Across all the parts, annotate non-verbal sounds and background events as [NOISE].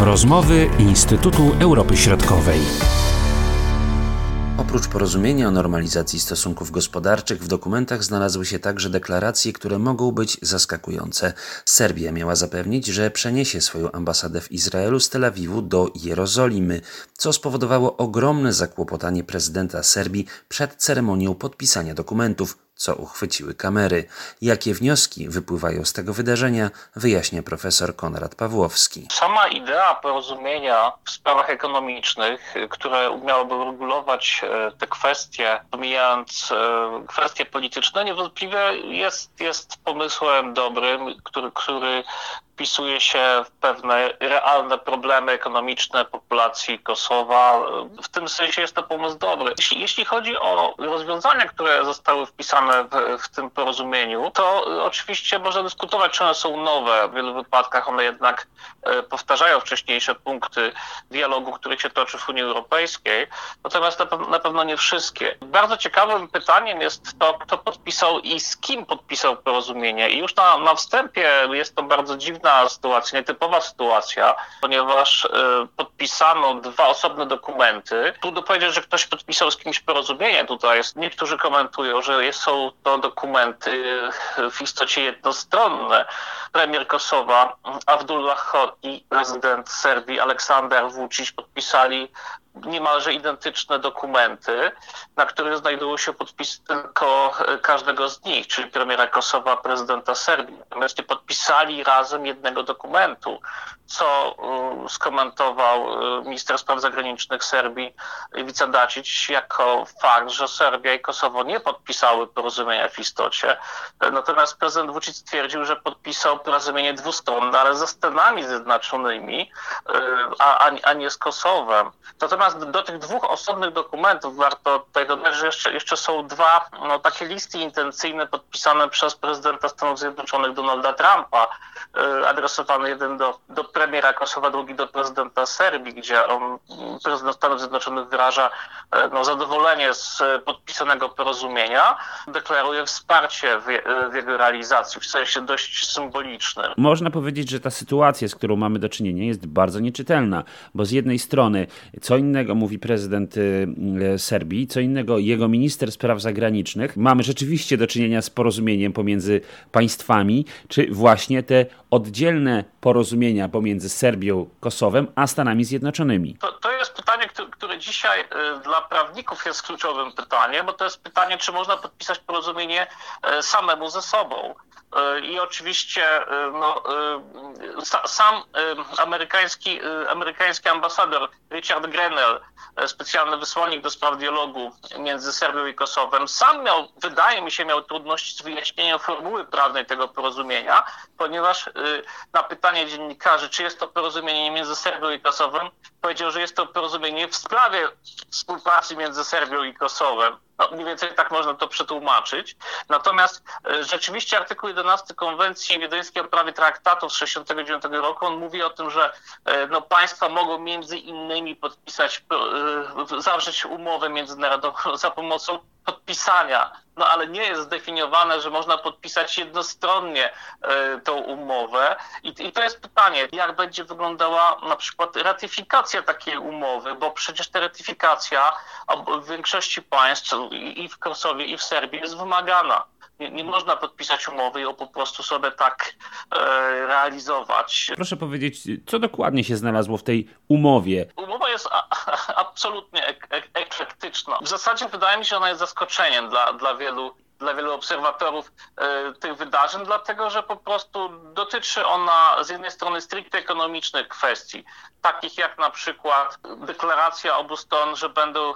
Rozmowy Instytutu Europy Środkowej. Oprócz porozumienia o normalizacji stosunków gospodarczych w dokumentach znalazły się także deklaracje, które mogą być zaskakujące. Serbia miała zapewnić, że przeniesie swoją ambasadę w Izraelu z Tel Awiwu do Jerozolimy, co spowodowało ogromne zakłopotanie prezydenta Serbii przed ceremonią podpisania dokumentów, co uchwyciły kamery. Jakie wnioski wypływają z tego wydarzenia, wyjaśnia profesor Konrad Pawłowski. Sama idea porozumienia w sprawach ekonomicznych, które miałoby regulować e, te kwestie, pomijając e, kwestie polityczne, niewątpliwie jest, jest pomysłem dobrym, który, który wpisuje się w pewne realne problemy ekonomiczne populacji Kosowa. W tym sensie jest to pomysł dobry. Jeśli, jeśli chodzi o rozwiązania, które zostały wpisane w, w, tym porozumieniu, to oczywiście można dyskutować, czy one są nowe. W wielu wypadkach one jednak e, powtarzają wcześniejsze punkty dialogu, który się toczy w Unii Europejskiej, natomiast na, na pewno nie wszystkie. Bardzo ciekawym pytaniem jest to, kto podpisał i z kim podpisał porozumienie. I już na, na wstępie jest to bardzo dziwne dziwna sytuacja, nietypowa sytuacja, ponieważ y, podpisano dwa osobne dokumenty. Trudno powiedzieć, że ktoś podpisał z kimś porozumienie. Tutaj niektórzy komentują, że są to dokumenty w istocie jednostronne. Premier Kosowa Abdullah Hor i prezydent Serbii Aleksander Vucic podpisali niemalże identyczne dokumenty, na których znajdują się podpisy tylko e, każdego z nich, czyli premiera Kosowa, prezydenta Serbii. Natomiast nie podpisali razem jednego dokumentu, co e, skomentował e, minister spraw zagranicznych Serbii Ivica jako fakt, że Serbia i Kosowo nie podpisały porozumienia w istocie. Natomiast prezydent Vucic stwierdził, że podpisał porozumienie dwustronne, ale ze Stanami Zjednoczonymi, a, a nie z Kosowem. Natomiast Do tych dwóch osobnych dokumentów warto tutaj dodać, że jeszcze, jeszcze są dwa no, takie listy intencyjne podpisane przez prezydenta Stanów Zjednoczonych Donalda Trumpa, y, adresowany jeden do, do premiera Kosowa, drugi do prezydenta Serbii, gdzie on, prezydent Stanów Zjednoczonych wyraża y, no, zadowolenie z podpisanego porozumienia, deklaruje wsparcie w, w jego realizacji w sensie dość symbolicznym. Można powiedzieć, że ta sytuacja, z którą mamy do czynienia, jest bardzo nieczytelna, bo z jednej strony co innego innego mówi prezydent y, y, Serbii, co innego jego minister spraw zagranicznych. Mamy rzeczywiście do czynienia z porozumieniem pomiędzy państwami, czy właśnie te oddzielne porozumienia pomiędzy Serbią, Kosowem, a Stanami Zjednoczonymi? To, to jest pytanie, które dzisiaj y, dla prawników jest kluczowym pytaniem, bo to jest pytanie, czy można podpisać porozumienie samemu ze sobą. I oczywiście no, sam amerykański, amerykański ambasador Richard Grenell, specjalny wysłannik do spraw dialogu między Serbią i Kosowem, sam miał, wydaje mi się, miał trudności z wyjaśnieniem formuły prawnej tego porozumienia, ponieważ na pytanie dziennikarzy, czy jest to porozumienie między Serbią i Kosowem, powiedział, że jest to porozumienie w sprawie współpracy między Serbią i Kosowem. No, mniej więcej tak można to przetłumaczyć. Natomiast e, rzeczywiście artykuł 11 Konwencji Wiedeńskiej o prawie traktatów z 1969 roku, on mówi o tym, że e, no, państwa mogą między innymi podpisać, e, zawrzeć umowę międzynarodową za pomocą podpisania, no ale nie jest zdefiniowane, że można podpisać jednostronnie y, tą umowę. I, I, to jest pytanie, jak będzie wyglądała na przykład ratyfikacja takiej umowy, bo przecież ta ratyfikacja w większości państw i w Kosowie, i w Serbii jest wymagana. Nie, nie, można podpisać umowy i ją po prostu sobie tak e, realizować. Proszę powiedzieć, co dokładnie się znalazło w tej umowie? Umowa jest a, a, [LAUGHS] absolutnie ek, ek, eklektyczna. W zasadzie wydaje mi się, że ona jest zaskoczeniem dla, dla wielu dla wielu obserwatorów e, tych wydarzeń, dlatego że po prostu dotyczy ona z jednej strony stricte ekonomicznych kwestii, takich jak na przykład deklaracja obu stron, że będą e,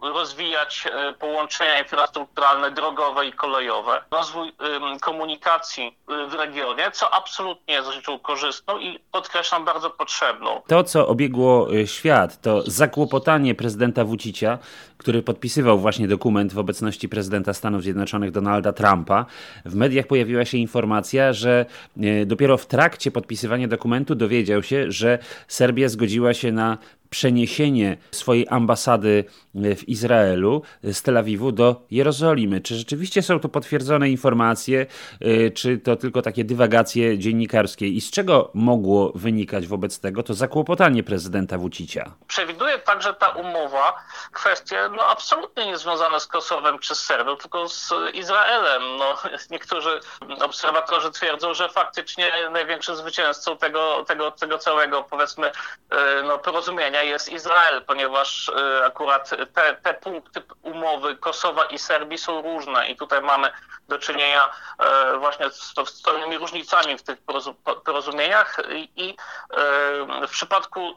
rozwijać e, połączenia infrastrukturalne drogowe i kolejowe, rozwój komunikacji w regionie, co absolutnie jest rzeczą korzystną i podkreślam bardzo potrzebną. To, co obiegło świat, to zakłopotanie prezydenta Wucicia, który podpisywał właśnie dokument w obecności prezydenta Stanów Zjednoczonych Donalda Trumpa. W mediach pojawiła się informacja, że e, dopiero w trakcie podpisywania dokumentu dowiedział się, że Serbia zgodziła się na przeniesienie swojej ambasady w Izraelu z Tel Awiwu do Jerozolimy. Czy rzeczywiście są to potwierdzone informacje, czy to tylko takie dywagacje dziennikarskie i z czego mogło wynikać wobec tego to zakłopotanie prezydenta Wucicia? Przewiduje także ta umowa kwestie no, absolutnie niezwiązane z Kosowem czy z Serbią, tylko z Izraelem. No, [LAUGHS] niektórzy obserwatorzy twierdzą, że faktycznie największym zwycięzcą tego, tego, tego całego powiedzmy e, no, porozumienia jest Izrael, ponieważ e, akurat te, te punkty umowy Kosowa i Serbii są różne i tutaj mamy do czynienia e, właśnie z, pewnymi różnicami w tych porozumieniach i w przypadku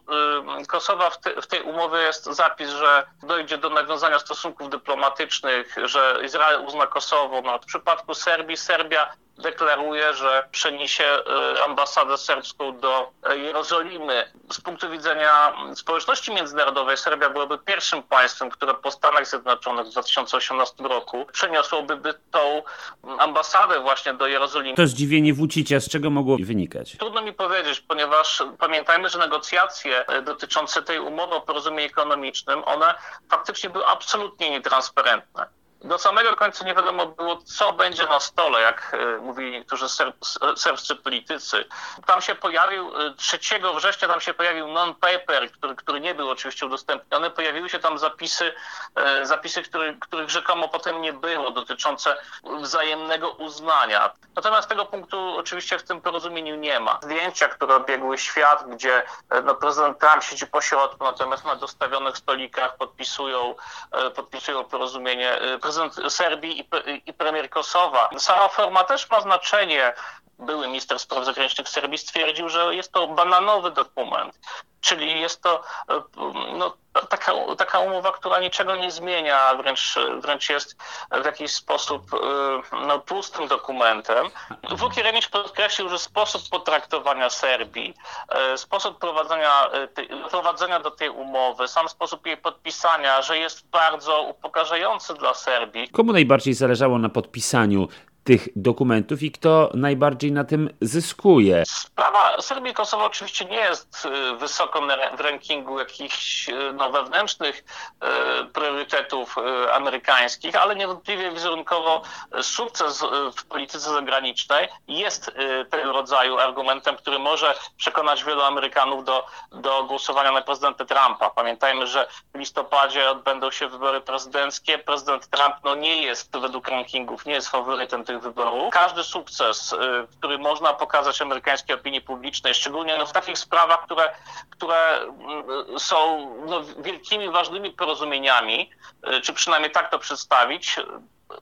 Kosowa w tej umowie jest zapis, że dojdzie do nawiązania stosunków dyplomatycznych, że Izrael uzna Kosowo. No, w przypadku Serbii Serbia deklaruje, że przeniesie e, ambasadę serbską do Jerozolimy. Z punktu widzenia społeczności międzynarodowej Serbia byłaby pierwszym państwem, które po Stanach Zjednoczonych w 2018 roku przeniosłoby tą ambasadę właśnie do Jerozolimy. To zdziwienie Wucicia z czego mogło wynikać? Trudno mi powiedzieć, ponieważ pamiętajmy, że negocjacje e, dotyczące tej umowy o porozumieniu ekonomicznym, one faktycznie były absolutnie nietransparentne do samego końca nie wiadomo było, co będzie na stole, jak e, mówili niektórzy serbscy politycy. Tam się pojawił, 3 e, września tam się pojawił non-paper, który, który nie był oczywiście udostępniony. Pojawiły się tam zapisy, e, zapisy który, których rzekomo potem nie było, dotyczące wzajemnego uznania. Natomiast tego punktu oczywiście w tym porozumieniu nie ma. Zdjęcia, które obiegły świat, gdzie no, prezydent Trump siedzi po środku, natomiast na dostawionych stolikach podpisują, podpisują porozumienie prezydent Serbii i, i premier Kosowa. Sama forma też ma znaczenie. Były minister spraw zagranicznych Serbii stwierdził, że jest to bananowy dokument, czyli jest to no, taka, taka umowa, która niczego nie zmienia, wręcz, wręcz jest w jakiś sposób y, no, pustym dokumentem. Włókierewicz podkreślił, że sposób potraktowania Serbii, y, sposób prowadzenia, prowadzenia do tej umowy, sam sposób jej podpisania, że jest bardzo upokarzający dla Serbii. Komu najbardziej zależało na podpisaniu tych dokumentów i kto najbardziej na tym zyskuje. Sprawa Serbii i Kosowa oczywiście nie jest y, wysoko w rankingu jakichś y, no, wewnętrznych y, priorytetów amerykańskich, ale niewątpliwie wizerunkowo sukces w polityce zagranicznej jest tego rodzaju argumentem, który może przekonać wielu Amerykanów do, do głosowania na prezydenta Trumpa. Pamiętajmy, że w listopadzie odbędą się wybory prezydenckie. Prezydent Trump no, nie jest według rankingów, nie jest faworytem tych tych wyborów. Każdy sukces, y, który można pokazać amerykańskiej opinii publicznej, szczególnie no, w takich sprawach, które, które y, są no, wielkimi, ważnymi porozumieniami, y, czy przynajmniej tak to przedstawić,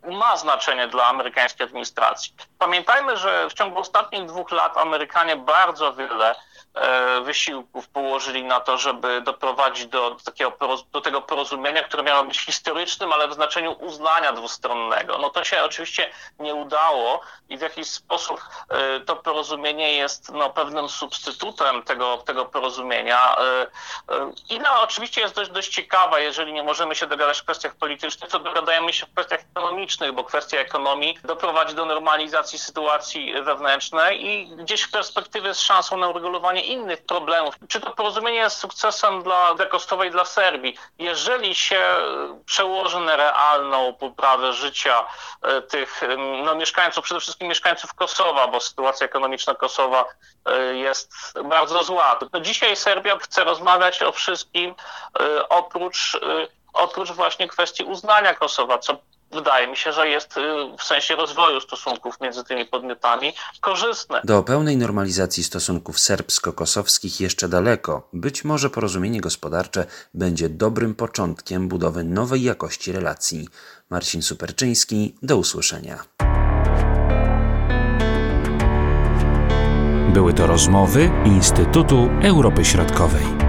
ma znaczenie dla amerykańskiej administracji. Pamiętajmy, że w ciągu ostatnich dwóch lat Amerykanie bardzo wiele E, wysiłków położyli na to, żeby doprowadzić do, takiego, do tego porozumienia, które miało być historycznym, ale w znaczeniu uznania dwustronnego. No to się oczywiście nie udało i w jakiś sposób e, to porozumienie jest no, pewnym substytutem tego, tego porozumienia. E, I no, oczywiście jest dość, dość ciekawa, jeżeli nie możemy się dogadać w kwestiach politycznych, to dogadajemy się w kwestiach ekonomicznych, bo kwestia ekonomii doprowadzi do normalizacji sytuacji wewnętrznej i gdzieś w perspektywie z szansą na uregulowanie innych problemów. Czy to porozumienie jest sukcesem dla, i dla Serbii? Jeżeli się przełoży na realną poprawę życia e, tych no, mieszkańców, przede wszystkim mieszkańców Kosowa, bo sytuacja ekonomiczna Kosowa e, jest bardzo zła. No, dzisiaj Serbia chce rozmawiać o wszystkim e, oprócz oprócz właśnie kwestii uznania Kosowa, co wydaje mi się, że jest y, w sensie rozwoju stosunków między tymi podmiotami korzystne. Do pełnej normalizacji stosunków serbsko-kosowskich jeszcze daleko. Być może porozumienie gospodarcze będzie dobrym początkiem budowy nowej jakości relacji. Marcin Superczyński, do usłyszenia. Były to rozmowy Instytutu Europy Środkowej.